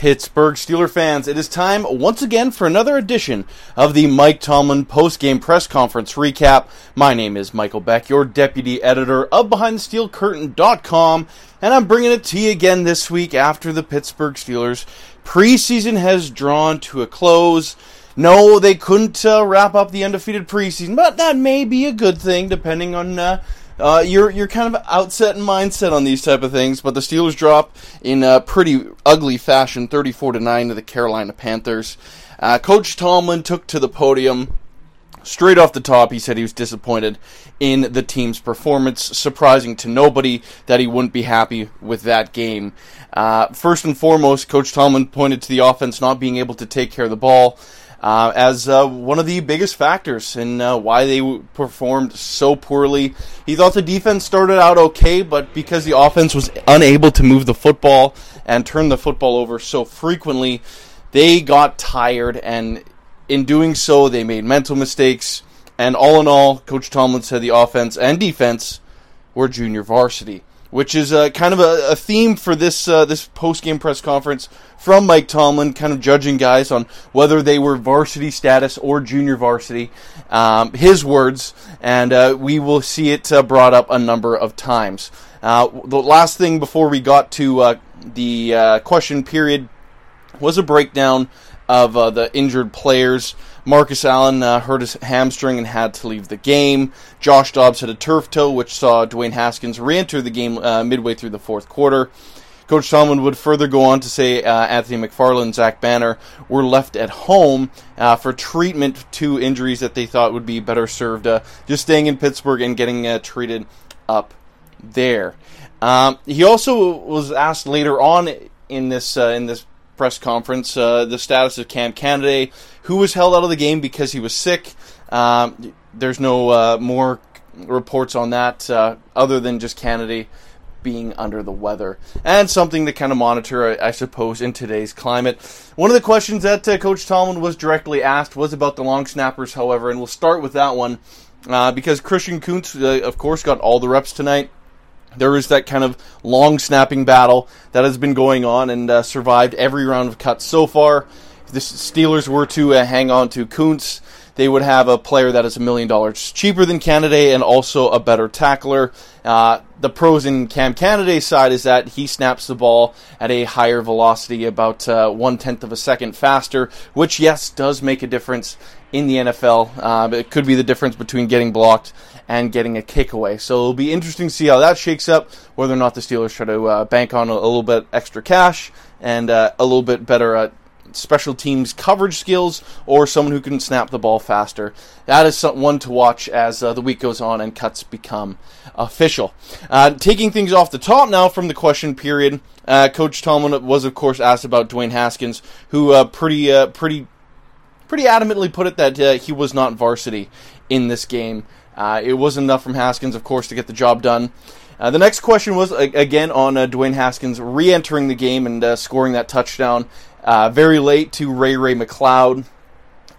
Pittsburgh Steeler fans, it is time once again for another edition of the Mike Tomlin post-game press conference recap. My name is Michael Beck, your deputy editor of BehindTheSteelCurtain.com, and I'm bringing it to you again this week after the Pittsburgh Steelers preseason has drawn to a close. No, they couldn't uh, wrap up the undefeated preseason, but that may be a good thing depending on uh, uh, you're you're kind of outset and mindset on these type of things, but the Steelers drop in a pretty ugly fashion, 34 to nine to the Carolina Panthers. Uh, Coach Tomlin took to the podium straight off the top. He said he was disappointed in the team's performance, surprising to nobody that he wouldn't be happy with that game. Uh, first and foremost, Coach Tomlin pointed to the offense not being able to take care of the ball uh, as uh, one of the biggest factors in uh, why they performed so poorly. He thought the defense started out okay, but because the offense was unable to move the football and turn the football over so frequently, they got tired, and in doing so, they made mental mistakes. And all in all, Coach Tomlin said the offense and defense were junior varsity which is uh, kind of a, a, theme for this uh, this post game press conference from Mike Tomlin, kind of judging guys on whether they were varsity status or junior varsity. Um, his words, and uh, we will see it uh, brought up a number of times. Uh, the last thing before we got to uh, the question period was a breakdown of the injured players. Marcus Allen uh, hurt his hamstring and had to leave the game. Josh Dobbs had a turf toe, which saw Dwayne Haskins re enter the game uh, midway through the fourth quarter. Coach Tomlin would further go on to say uh, Anthony McFarland and Zach Banner were left at home uh, for treatment to injuries that they thought would be better served uh, just staying in Pittsburgh and getting uh, treated up there. Um, he also was asked later on in this in this press conference uh, the status of Cam Canaday, who was held out of the game because he was sick. Um, there's no uh, more reports on that uh, other than just Canaday being under the weather and something to kind of monitor, I, I suppose, in today's climate. One of the questions that uh, Coach Tomlin was directly asked was about the long snappers, however, and we'll start with that one uh, because Christian Kuntz, of course, got all the reps tonight there is that kind of long snapping battle that has been going on and uh, survived every round of cuts so far. If the Steelers were to uh, hang on to Kuntz, they would have a player that is a million dollars cheaper than Canaday and also a better tackler. Uh, the pros in Cam Canaday's side is that he snaps the ball at a higher velocity, about uh, one tenth of a second faster, which yes does make a difference in the NFL. Uh, it could be the difference between getting blocked and getting a kick away. So it'll be interesting to see how that shakes up, whether or not the Steelers try to uh, bank on a, a, little bit extra cash and uh, a little bit better special teams coverage skills or someone who can snap the ball faster. That is some, one to watch as uh, the week goes on and cuts become official. Uh, taking things off the top now from the question period, uh, Coach Tomlin was of course asked about Dwayne Haskins, who pretty pretty pretty adamantly put it that he was not varsity in this game. Uh, it wasn't enough from Haskins, of course, to get the job done. Uh, the next question was again on uh, Dwayne Haskins re-entering the game and uh, scoring that touchdown uh, very late to Ray Ray McCloud.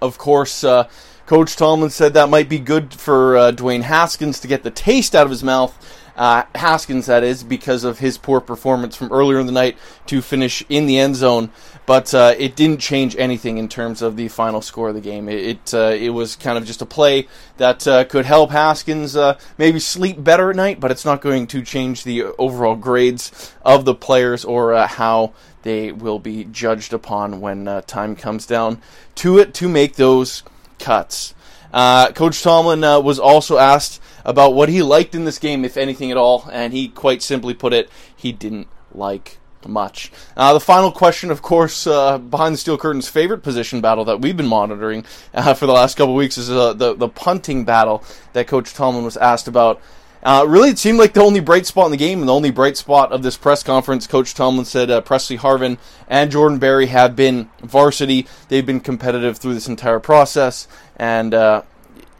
Of course, uh, Coach Tomlin said that might be good for Dwayne Haskins to get the taste out of his mouth uh, Haskins, that is, because of his poor performance from earlier in the night to finish in the end zone. But uh, it didn't change anything in terms of the final score of the game. It it, uh, it was kind of just a play that uh, could help Haskins uh, maybe sleep better at night, but it's not going to change the overall grades of the players or uh, how they will be judged upon when time comes down to it to make those cuts. Coach Tomlin was also asked about what he liked in this game, if anything at all, and he quite simply put it, he didn't like much. Uh, the final question, of course, uh, behind the steel curtain's favorite position battle that we've been monitoring uh, for the last couple weeks is uh, the the punting battle that Coach Tomlin was asked about. Uh, really, it seemed like the only bright spot in the game and the only bright spot of this press conference. Coach Tomlin said uh, Pressley Harvin and Jordan Berry have been varsity. They've been competitive through this entire process, and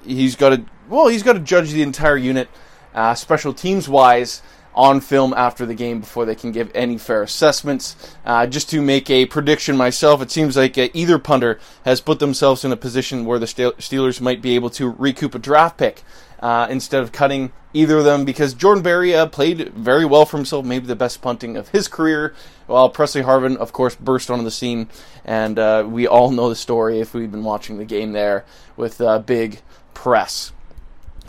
he's got a well, he's got to judge the entire unit, uh, special teams wise, on film after the game before they can give any fair assessments. Uh, just to make a prediction myself, it seems like uh, either punter has put themselves in a position where the Steelers might be able to recoup a draft pick uh, instead of cutting either of them because Jordan Berry uh, played very well for himself, maybe the best punting of his career. While Pressley Harvin, of course, burst onto the scene, and uh, we all know the story if we've been watching the game there with uh, big press.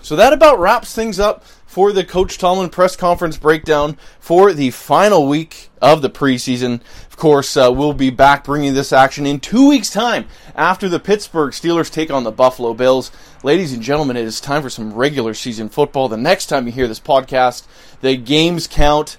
So that about wraps things up for the Coach Tomlin press conference breakdown for the final week of the preseason. Of course, uh, we'll be back bringing this action in two weeks' time after the Pittsburgh Steelers take on the Buffalo Bills. Ladies and gentlemen, it is time for some regular season football. The next time you hear this podcast, the games count.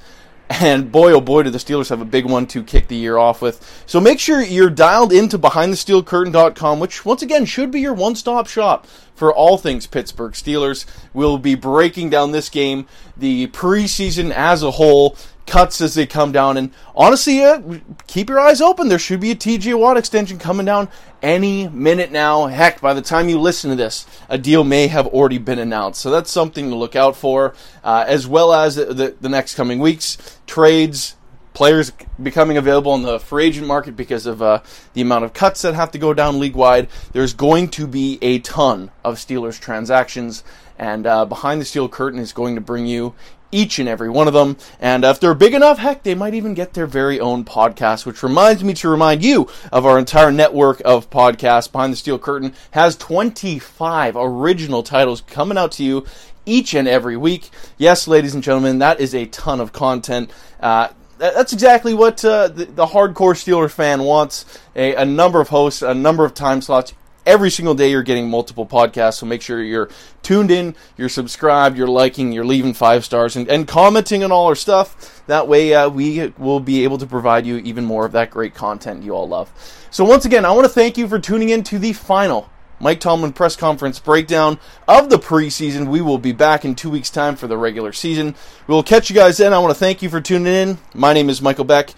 And boy, oh boy, do the Steelers have a big one to kick the year off with. So make sure you're dialed into BehindTheSteelCurtain.com, which once again should be your one stop shop for all things Pittsburgh Steelers. We'll be breaking down this game, the preseason as a whole, cuts as they come down. And honestly, uh, keep your eyes open. There should be a TJ Watt extension coming down any minute now. Heck, by the time you listen to this, a deal may have already been announced. So that's something to look out for, uh, as well as the, the, the next coming weeks. Trades, players becoming available in the free agent market because of uh, the amount of cuts that have to go down league wide. There's going to be a ton of Steelers transactions, and uh, Behind the Steel Curtain is going to bring you each and every one of them. And if they're big enough, heck, they might even get their very own podcast, which reminds me to remind you of our entire network of podcasts. Behind the Steel Curtain has 25 original titles coming out to you each and every week. Yes, ladies and gentlemen, that is a ton of content. Uh, that's exactly what uh, the, the, hardcore Steelers fan wants a, a, number of hosts, a number of time slots. Every single day, you're getting multiple podcasts, so make sure you're tuned in, you're subscribed, you're liking, you're leaving five stars, and, and commenting on all our stuff. That way, uh, we will be able to provide you even more of that great content you all love. So, once again, I want to thank you for tuning in to the final Mike Tomlin press conference breakdown of the preseason. We will be back in two weeks' time for the regular season. We will catch you guys then. I want to thank you for tuning in. My name is Michael Beck.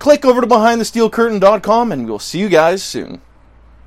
Click over to BehindTheSteelCurtain.com and we'll see you guys soon.